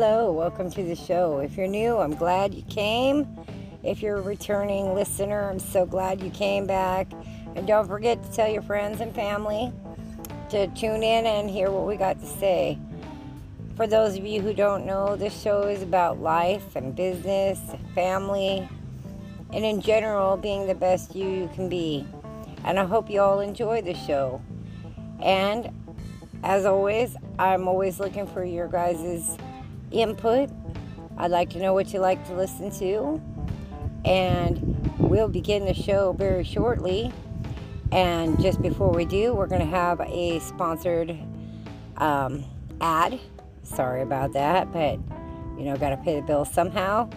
Hello, welcome to the show. If you're new, I'm glad you came. If you're a returning listener, I'm so glad you came back. And don't forget to tell your friends and family to tune in and hear what we got to say. For those of you who don't know, this show is about life and business, family, and in general, being the best you, you can be. And I hope you all enjoy the show. And as always, I'm always looking for your guys' input. I'd like to know what you like to listen to. And we'll begin the show very shortly. And just before we do, we're going to have a sponsored um, ad. Sorry about that, but you know, got to pay the bills somehow.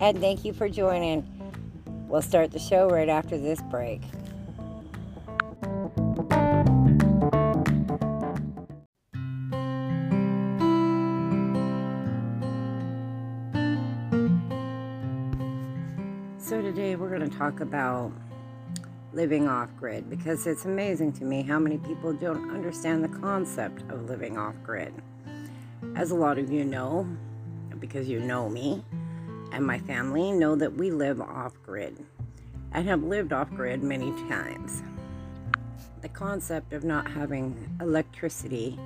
And thank you for joining. We'll start the show right after this break. We're going to talk about living off grid because it's amazing to me how many people don't understand the concept of living off grid. As a lot of you know, because you know me and my family, know that we live off grid and have lived off grid many times. The concept of not having electricity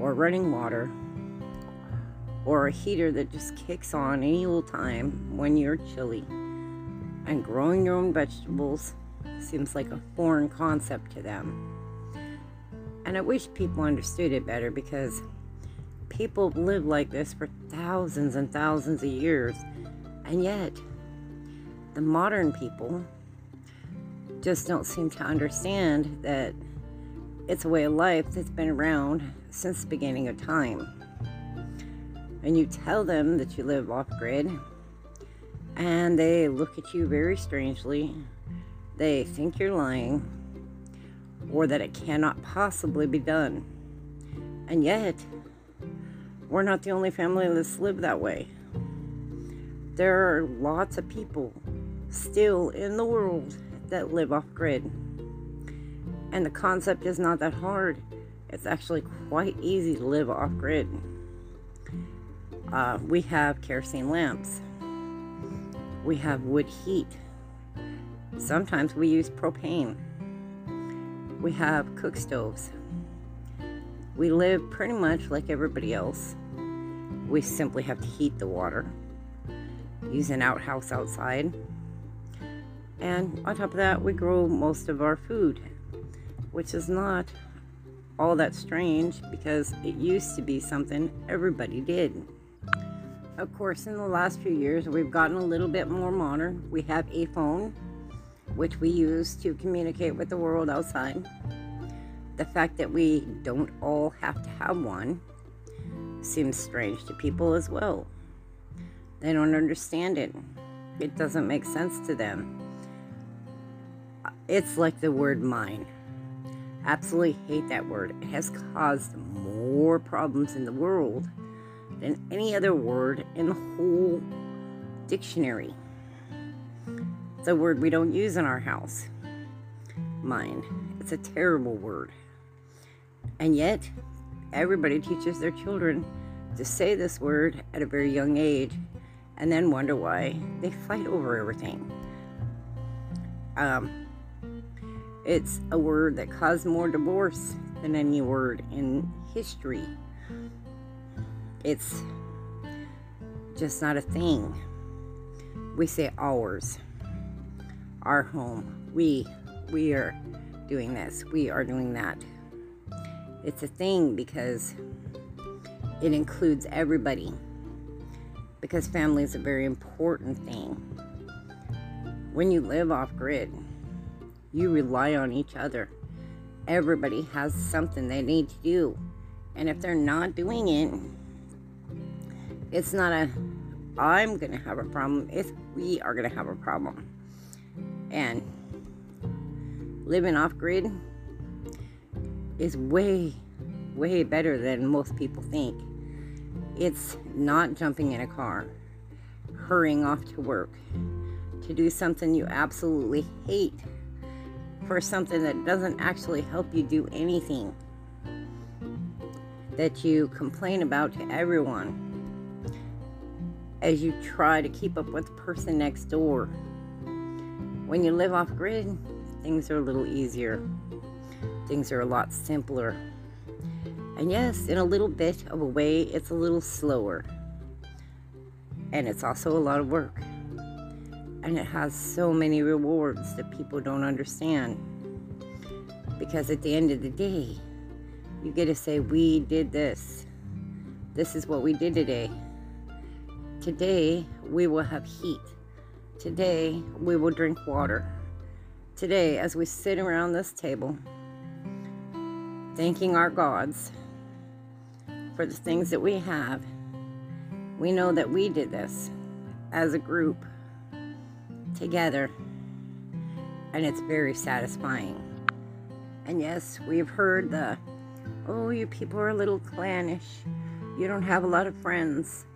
or running water or a heater that just kicks on any old time when you're chilly and growing your own vegetables seems like a foreign concept to them. And I wish people understood it better because people live like this for thousands and thousands of years. And yet, the modern people just don't seem to understand that it's a way of life that's been around since the beginning of time. And you tell them that you live off grid, and they look at you very strangely. They think you're lying, or that it cannot possibly be done. And yet, we're not the only family that's lived that way. There are lots of people still in the world that live off grid. And the concept is not that hard. It's actually quite easy to live off grid. Uh, we have kerosene lamps. We have wood heat. Sometimes we use propane. We have cook stoves. We live pretty much like everybody else. We simply have to heat the water, use an outhouse outside, and on top of that, we grow most of our food, which is not all that strange because it used to be something everybody did. Of course, in the last few years, we've gotten a little bit more modern. We have a phone, which we use to communicate with the world outside. The fact that we don't all have to have one seems strange to people as well. They don't understand it, it doesn't make sense to them. It's like the word mine. Absolutely hate that word. It has caused more problems in the world than any other word in the whole dictionary. It's a word we don't use in our house. Mine. It's a terrible word. And yet, everybody teaches their children to say this word at a very young age and then wonder why they fight over everything. Um, it's a word that caused more divorce than any word in history. It's just not a thing. We say ours, our home, we, we are doing this, we are doing that. It's a thing because it includes everybody. Because family is a very important thing. When you live off grid, you rely on each other. Everybody has something they need to do. And if they're not doing it, it's not a I'm going to have a problem. It's we are going to have a problem. And living off grid is way, way better than most people think. It's not jumping in a car, hurrying off to work, to do something you absolutely hate for something that doesn't actually help you do anything that you complain about to everyone. As you try to keep up with the person next door. When you live off grid, things are a little easier. Things are a lot simpler. And yes, in a little bit of a way, it's a little slower. And it's also a lot of work. And it has so many rewards that people don't understand. Because at the end of the day, you get to say, We did this. This is what we did today. Today, we will have heat. Today, we will drink water. Today, as we sit around this table, thanking our gods for the things that we have, we know that we did this as a group together, and it's very satisfying. And yes, we've heard the, oh, you people are a little clannish, you don't have a lot of friends,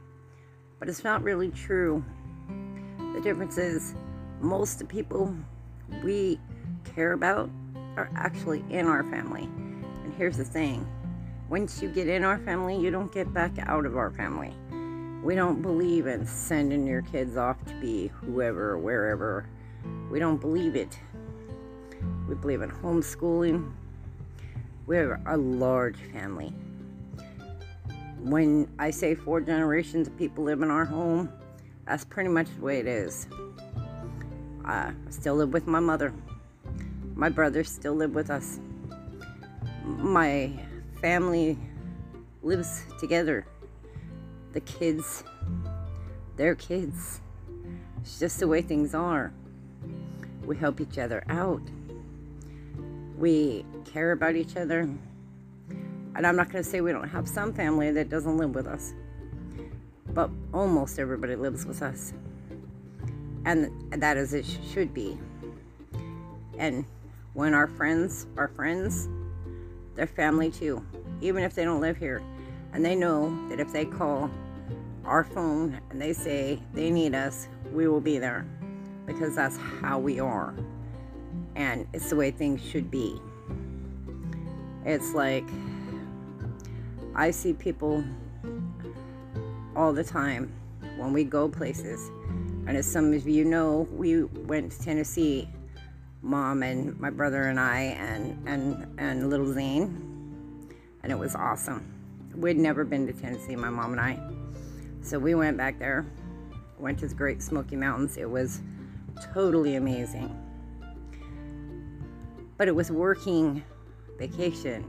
but it's not really true. The difference is, most of the people we care about are actually in our family. And here's the thing once you get in our family, you don't get back out of our family. We don't believe in sending your kids off to be whoever wherever. We don't believe it. We believe in homeschooling. We have a large family. When I say four generations of people live in our home, that's pretty much the way it is. I still live with my mother. My brothers still live with us. My family lives together. The kids, their kids. It's just the way things are. We help each other out. We care about each other. And I'm not going to say we don't have some family that doesn't live with us, but almost everybody lives with us. And that is it should be. And when our friends are friends, they're family too, even if they don't live here. And they know that if they call our phone and they say they need us, we will be there because that's how we are. And it's the way things should be. It's like I see people all the time when we go places. And as some of you know, we went to Tennessee mom and my brother and I and and and little Zane, and it was awesome. We'd never been to Tennessee, my mom and I, so we went back there. Went to the Great Smoky Mountains. It was totally amazing. But it was working vacation,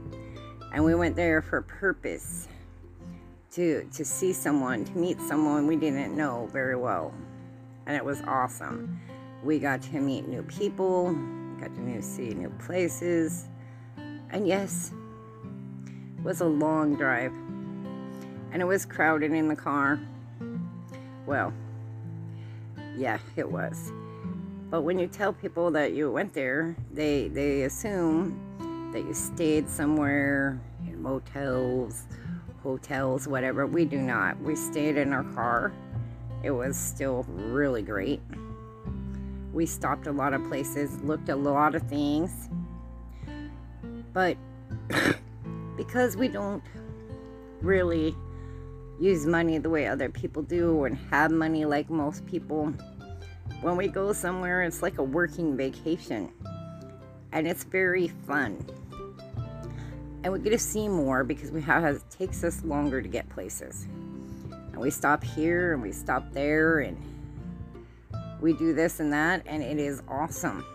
and we went there for a purpose to to see someone, to meet someone we didn't know very well, and it was awesome we got to meet new people, got to new, see new places, and yes, it was a long drive, and it was crowded in the car. Well, yeah, it was. But when you tell people that you went there, they they assume that you stayed somewhere in motels, hotels, whatever. We do not. We stayed in our car. It was still really great. We stopped a lot of places, looked a lot of things. But because we don't really use money the way other people do and have money like most people, when we go somewhere, it's like a working vacation. And it's very fun. And we get to see more because we have it takes us longer to get places. And we stop here and we stop there and we do this and that, and it is awesome.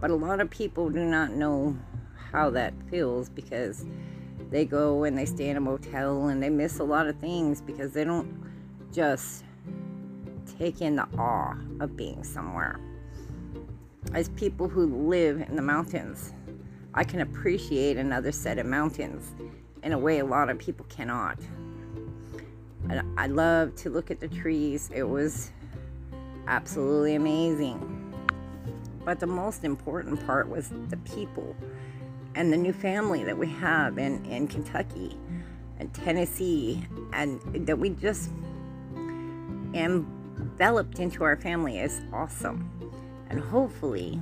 But a lot of people do not know how that feels because they go and they stay in a motel and they miss a lot of things because they don't just take in the awe of being somewhere. As people who live in the mountains, I can appreciate another set of mountains in a way a lot of people cannot. And I love to look at the trees. It was absolutely amazing. But the most important part was the people and the new family that we have in, in Kentucky and Tennessee, and that we just enveloped into our family is awesome. And hopefully,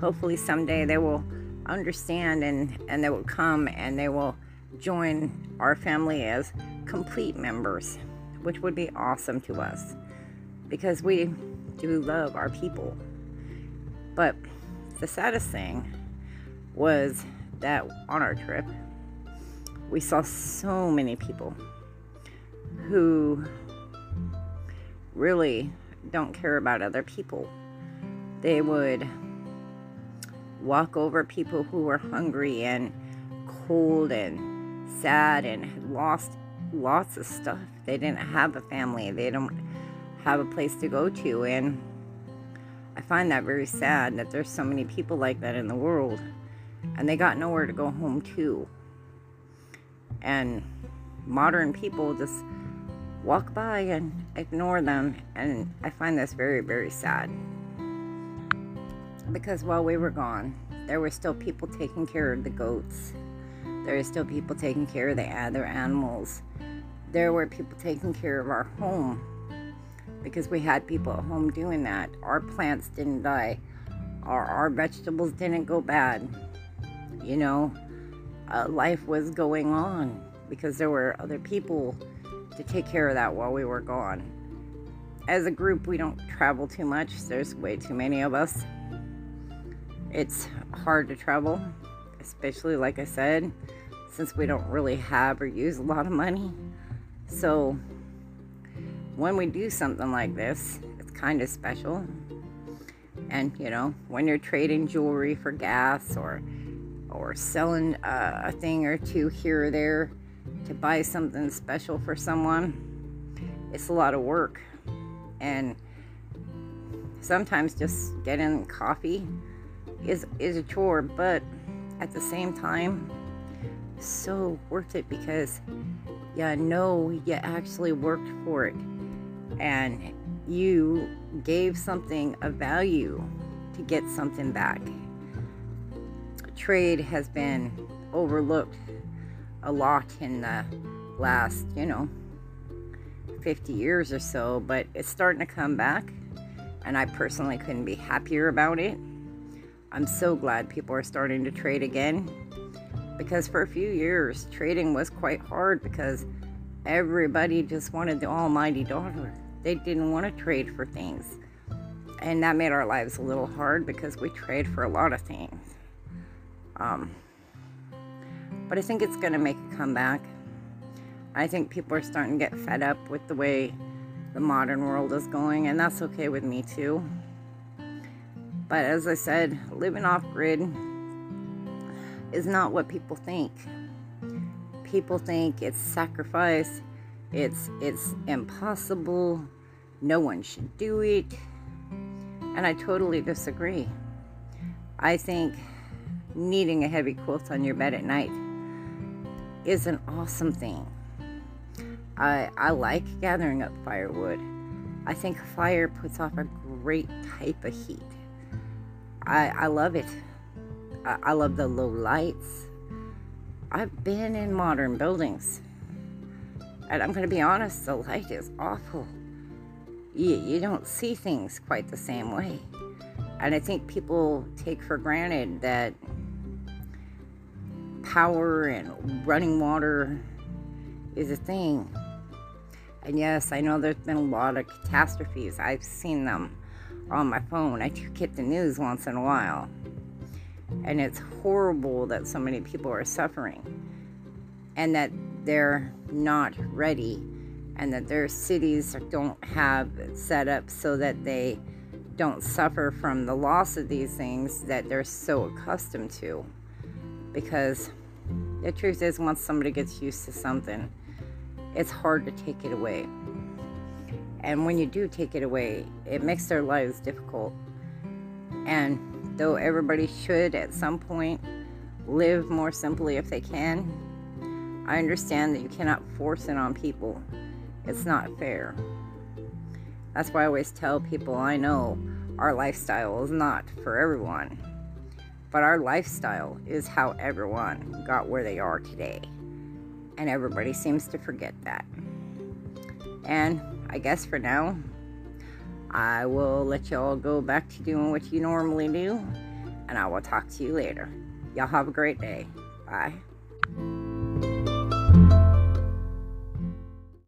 hopefully someday they will understand and, and they will come and they will join our family as complete members which would be awesome to us because we do love our people. But the saddest thing was that on our trip, we saw so many people who really don't care about other people. They would walk over people who were hungry and cold and sad and had lost lots of stuff. They didn't have a family. They don't have a place to go to and I find that very sad that there's so many people like that in the world and they got nowhere to go home to. And modern people just walk by and ignore them and I find this very very sad. Because while we were gone, there were still people taking care of the goats. There were still people taking care of the other animals. There were people taking care of our home because we had people at home doing that. Our plants didn't die. Our, our vegetables didn't go bad. You know, uh, life was going on because there were other people to take care of that while we were gone. As a group, we don't travel too much. There's way too many of us. It's hard to travel, especially like I said, since we don't really have or use a lot of money. So, when we do something like this, it's kind of special. And you know, when you're trading jewelry for gas or or selling uh, a thing or two here or there to buy something special for someone, it's a lot of work. And sometimes just getting coffee is is a chore, but at the same time, so worth it because you know you actually worked for it and you gave something of value to get something back. Trade has been overlooked a lot in the last, you know, 50 years or so, but it's starting to come back, and I personally couldn't be happier about it. I'm so glad people are starting to trade again because for a few years, trading was quite hard because everybody just wanted the almighty dollar. They didn't want to trade for things. And that made our lives a little hard because we trade for a lot of things. Um, but I think it's going to make a comeback. I think people are starting to get fed up with the way the modern world is going, and that's okay with me too. But as I said, living off grid is not what people think. People think it's sacrifice, it's it's impossible, no one should do it. And I totally disagree. I think needing a heavy quilt on your bed at night is an awesome thing. I, I like gathering up firewood. I think fire puts off a great type of heat. I, I love it. I, I love the low lights. I've been in modern buildings. And I'm going to be honest, the light is awful. You, you don't see things quite the same way. And I think people take for granted that power and running water is a thing. And yes, I know there's been a lot of catastrophes. I've seen them on my phone. I do get the news once in a while. And it's horrible that so many people are suffering and that they're not ready and that their cities don't have set up so that they don't suffer from the loss of these things that they're so accustomed to. Because the truth is, once somebody gets used to something, it's hard to take it away. And when you do take it away, it makes their lives difficult. And though everybody should at some point live more simply if they can, I understand that you cannot force it on people. It's not fair. That's why I always tell people I know our lifestyle is not for everyone. But our lifestyle is how everyone got where they are today. And everybody seems to forget that. And I guess for now, I will let y'all go back to doing what you normally do. And I will talk to you later. Y'all have a great day. Bye.